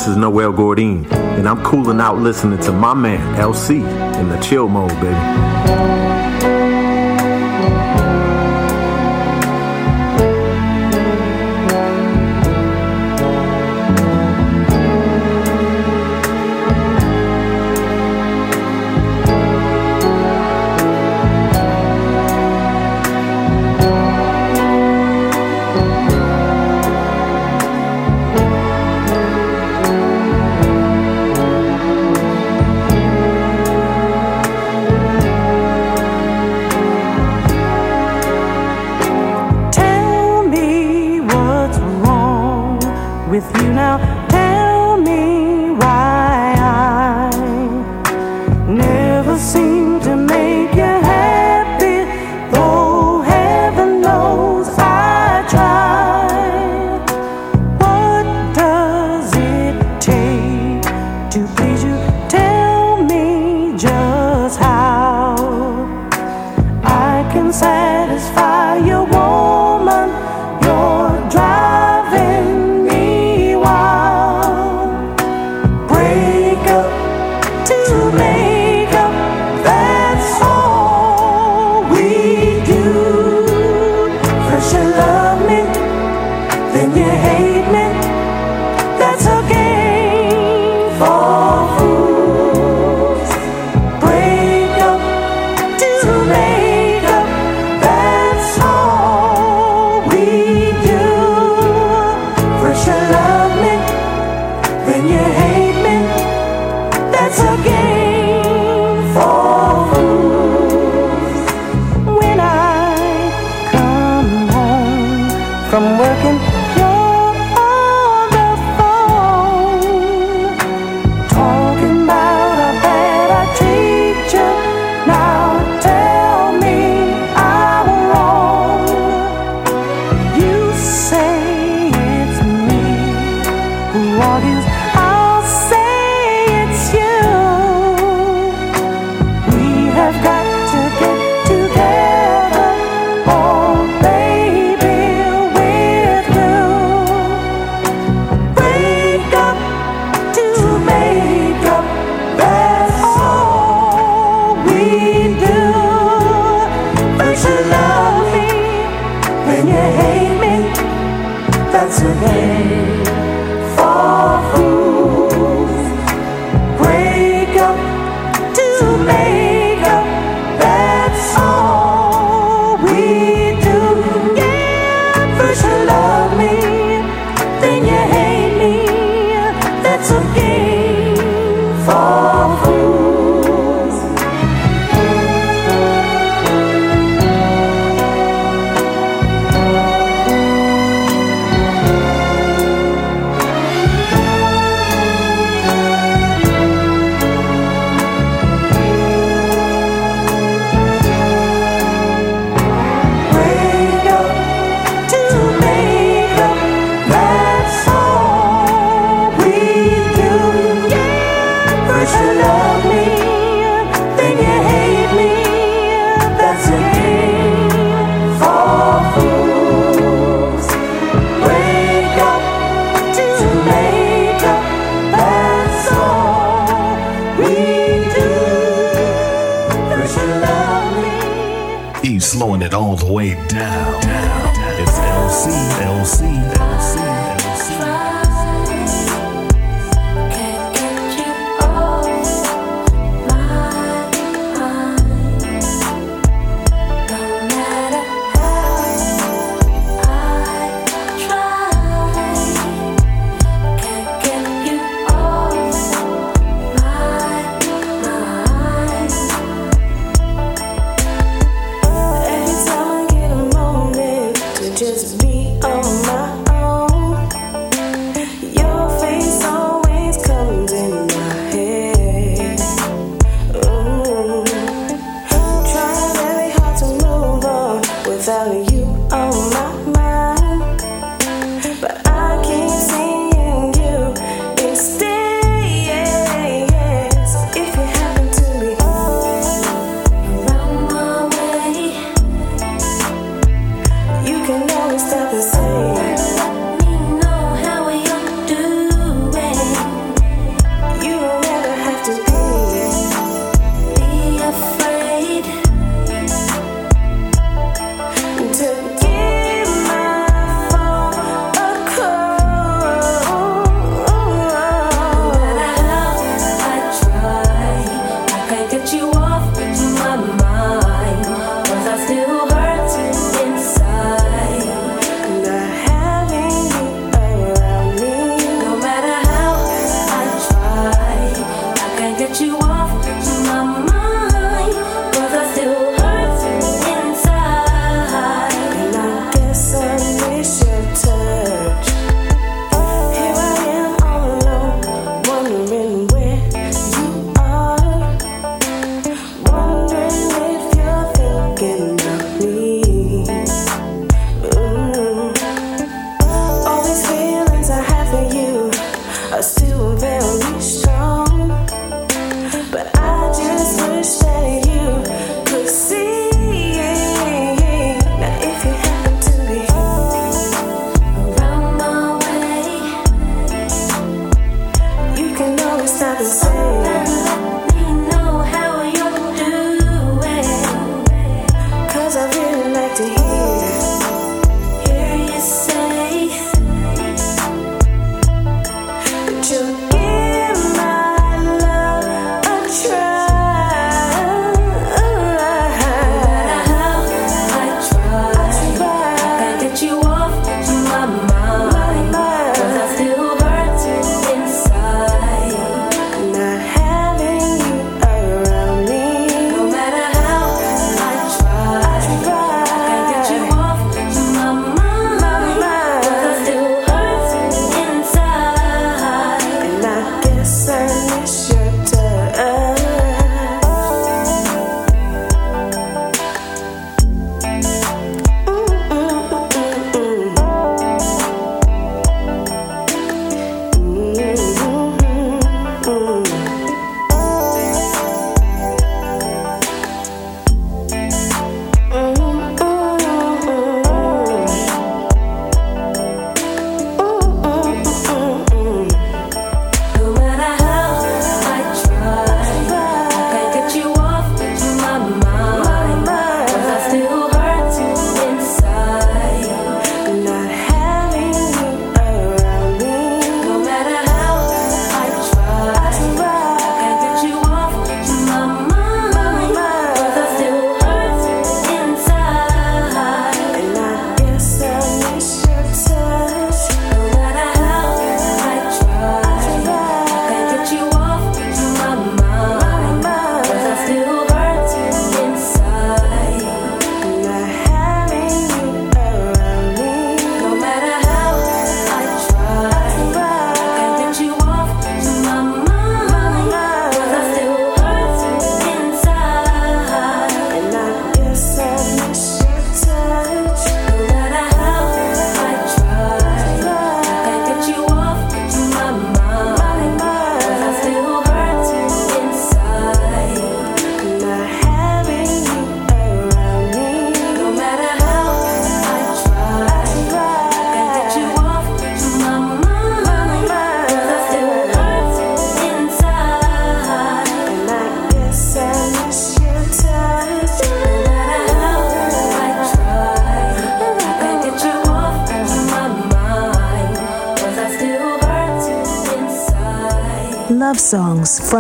This is Noel Gourdin, and I'm cooling out listening to my man, LC, in the chill mode, baby.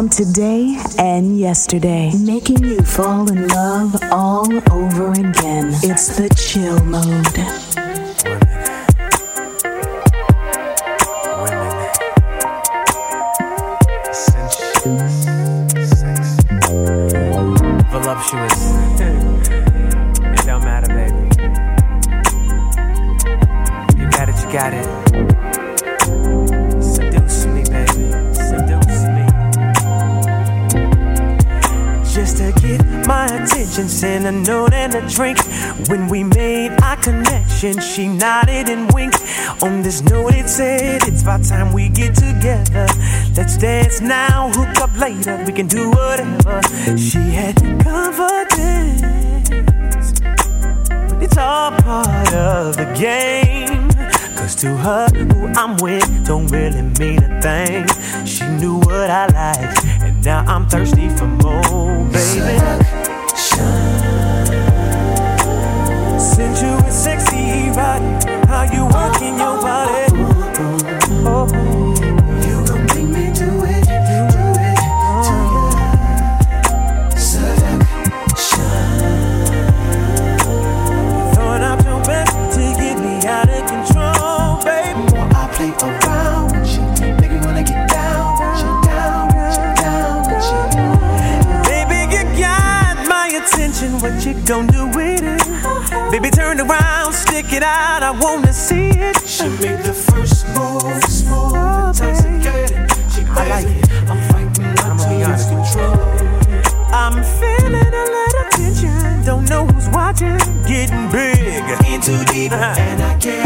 From today and yesterday, the game. Cause to her, who I'm with don't really mean a thing. She knew what I liked, and now I'm thirsty for more, baby. Sensuous, sexy, right? How you working your body? Attention. What you gon' do it? Baby, turn around, stick it out. I wanna see it. She made the first move, smooth, intoxicated. She I like it. I'm fighting not to lose control. I'm feeling a little tension. Don't know who's watching. Getting big. In too deep, uh-huh. and I can't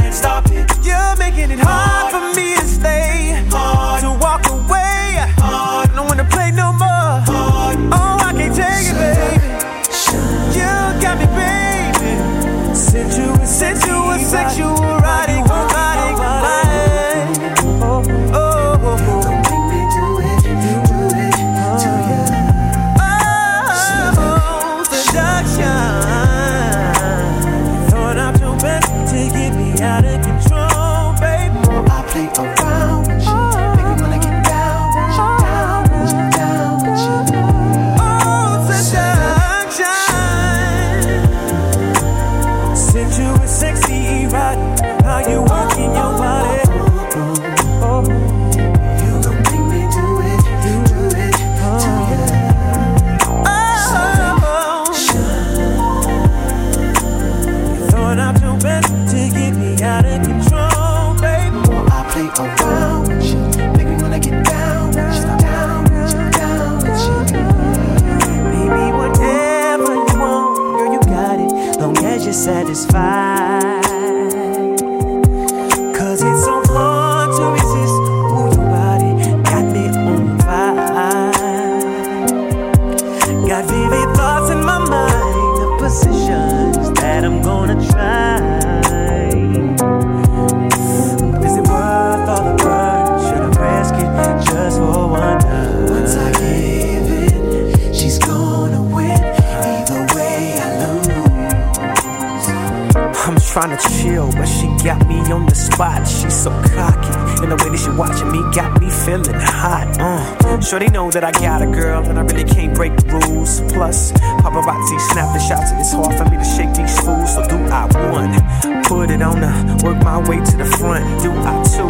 trying to chill, but she got me on the spot. She's so cocky, and the way that she watching me got me feeling hot. Uh. Sure they know that I got a girl, and I really can't break the rules. Plus, paparazzi snapping shots, and it's hard for me to shake these fools. So do I one, put it on her, work my way to the front. Do I two,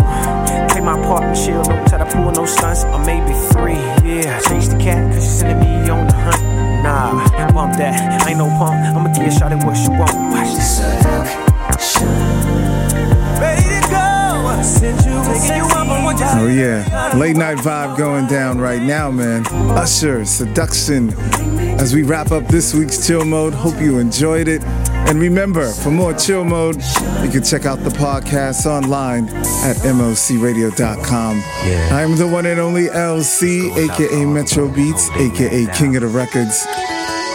play my part and chill, don't try to pull no stunts, or maybe three. Yeah, chase the cat, cause she's sending me on the hunt. Nah, bump that, ain't no punk. I'ma give a shot at what she want. Oh yeah, late night vibe going down right now, man. Usher, seduction. As we wrap up this week's chill mode, hope you enjoyed it. And remember, for more chill mode, you can check out the podcast online at mocradio.com. I am the one and only LC, aka Metro Beats, aka King of the Records.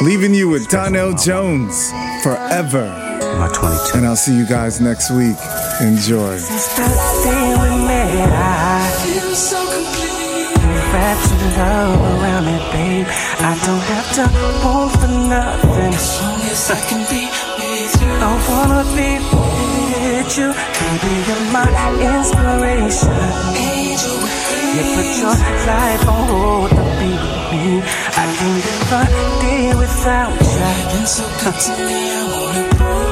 Leaving you with Donell Jones forever. My 22. And I'll see you guys next week. Enjoy. Since the day we met, I feel so complete. Wrapped in love around me, babe. I don't have to want for nothing. As long as I can be with you, I wanna be with with you, baby, you're my inspiration. You put your life on hold to be with me. I can't live a day without you. Been so good to me, I wanna prove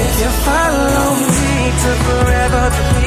If you follow me to forever,